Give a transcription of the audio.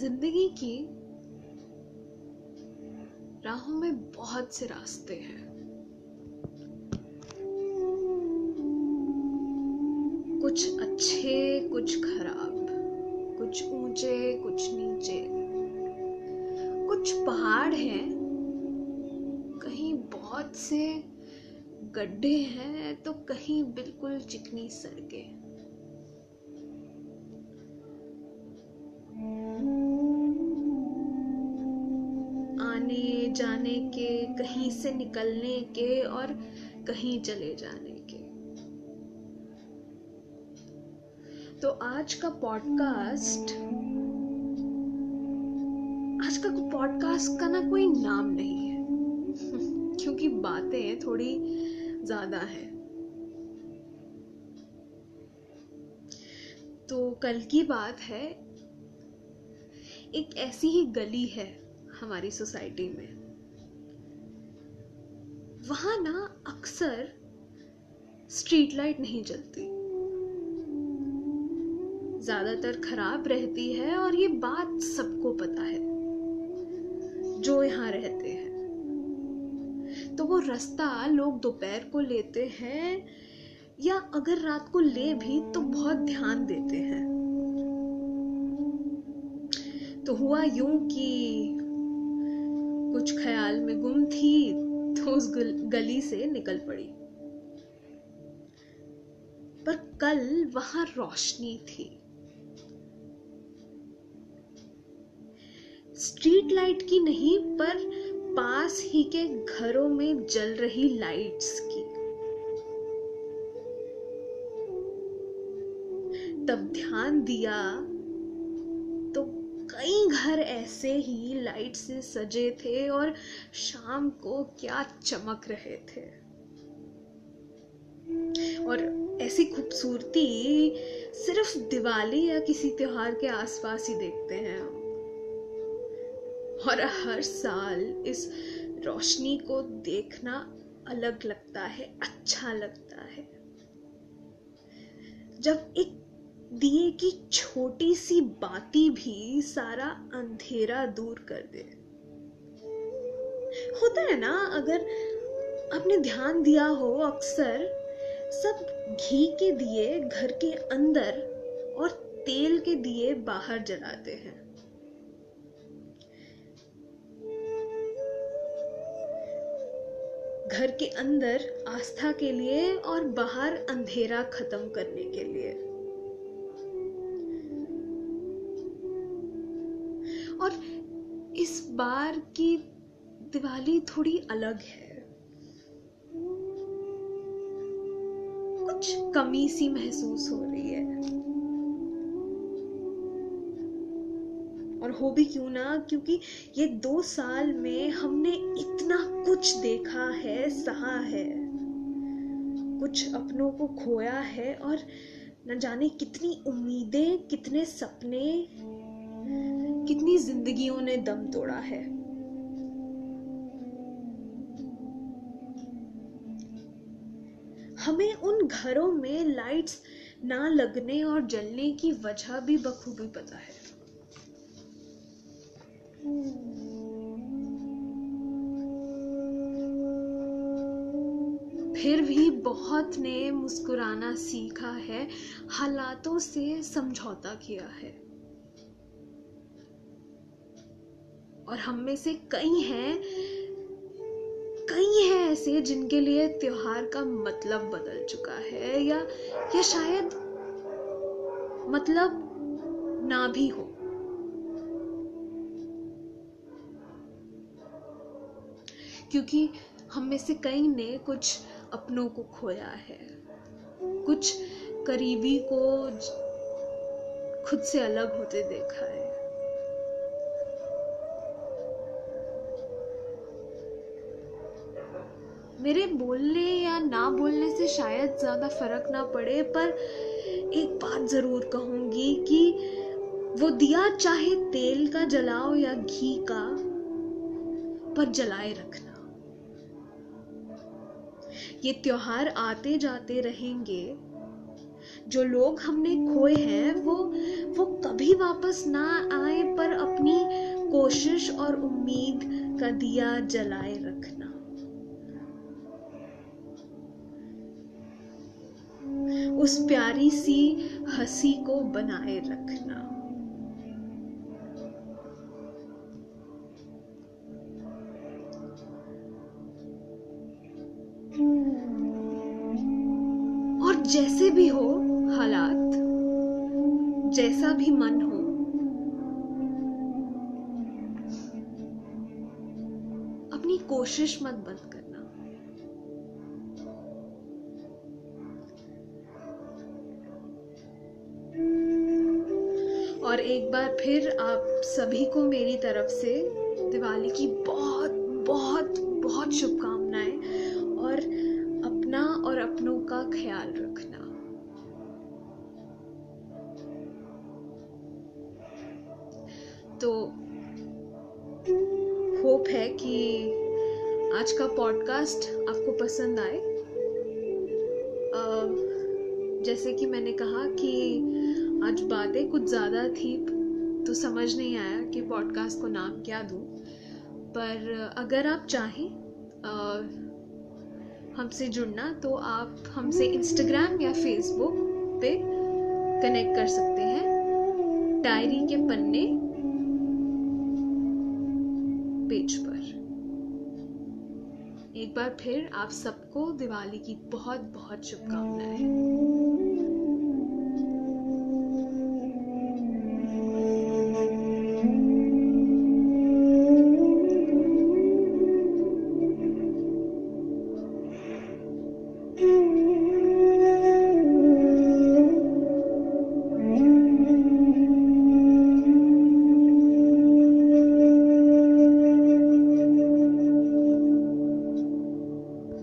ज़िंदगी की राहों में बहुत से रास्ते हैं। कुछ अच्छे, कुछ खराब, कुछ ऊँचे, कुछ नीचे। कुछ पहाड़ हैं, कहीं बहुत से गड्ढे हैं तो कहीं बिल्कुल चिकनी सड़कें। जाने के, कहीं से निकलने के और कहीं चले जाने के। तो आज का पॉडकास्ट आज का पॉडकास्ट का ना कोई नाम नहीं है। क्योंकि बातें थोड़ी ज़्यादा है। तो कल की बात है, एक ऐसी ही गली है हमारी सोसाइटी में। वहाँ ना अक्सर स्ट्रीट लाइट नहीं जलती। ज़्यादातर खराब रहती है और ये बात सबको पता है, जो यहाँ रहते हैं। तो वो रास्ता लोग दोपहर को लेते हैं या अगर रात को ले भी तो बहुत ध्यान देते हैं। तो हुआ यूँ कि कुछ ख्याल में गुम थी तो उस गली से निकल पड़ी। पर कल वहाँ रोशनी थी। स्ट्रीट लाइट की नहीं, पर पास ही के घरों में जल रही लाइट्स की। तब ध्यान दिया कई घर ऐसे ही लाइट से सजे थे और शाम को क्या चमक रहे थे। और ऐसी खूबसूरती सिर्फ़ दिवाली या किसी त्योहार के आसपास ही देखते हैं और हर साल इस रोशनी को देखना अलग लगता है अच्छा लगता है। जब एक दिए की छोटी सी बाती भी सारा अंधेरा दूर कर दे। होता है ना, अगर आपने ध्यान दिया हो अक्सर, सब घी के दिए घर के अंदर और तेल के दिए बाहर जलाते हैं। घर के अंदर आस्था के लिए और बाहर अंधेरा खत्म करने के लिए। बार की दिवाली थोड़ी अलग है। कुछ कमी सी महसूस हो रही है। और हो भी क्यों ना? क्योंकि ये दो साल में हमने इतना कुछ देखा है, सहा है। कुछ अपनों को खोया है और न जाने कितनी उम्मीदें, कितने सपने। कितनी जिंदगियों ने दम तोड़ा है। हमें उन घरों में लाइट्स ना लगने और जलने की वजह भी बखूबी पता है। फिर भी बहुत ने मुस्कुराना सीखा है, हालातों से समझौता किया है। और हम में से कई हैं कई हैं ऐसे जिनके लिए त्योहार का मतलब बदल चुका है या या शायद मतलब ना भी हो। क्योंकि हम में से कई ने कुछ अपनों को खोया है, कुछ करीबी को खुद से अलग होते देखा है। मेरे बोलने या ना बोलने से शायद ज़्यादा फ़र्क ना पड़े, पर एक बात ज़रूर कहूँगी कि वो दिया चाहे तेल का जलाओ या घी का, पर जलाए रखना। ये त्योहार आते जाते रहेंगे। जो लोग हमने खोए हैं, वो वो कभी वापस ना आए, पर अपनी कोशिश और उम्मीद का दिया जलाए रखना। उस प्यारी सी हँसी को बनाए रखना। और जैसे भी हो हालात, जैसा भी मन हो, अपनी कोशिश मत बंद करना और एक बार फिर आप सभी को मेरी तरफ़ से दिवाली की बहुत बहुत बहुत शुभकामनाएँ और अपना और अपनों का ख्याल रखना। तो होप है कि आज का पॉडकास्ट आपको पसंद आए। जैसे कि मैंने कहा कि आज बातें कुछ ज़्यादा थी तो समझ नहीं आया कि पॉडकास्ट को नाम क्या दूँ। पर अगर आप चाहें हमसे जुड़ना तो आप हमसे इंस्टाग्राम या फेसबुक पे कनेक्ट कर सकते हैं। डायरी के पन्ने पेज पर। एक बार फिर आप सबको दिवाली की बहुत बहुत शुभकामनाएँ।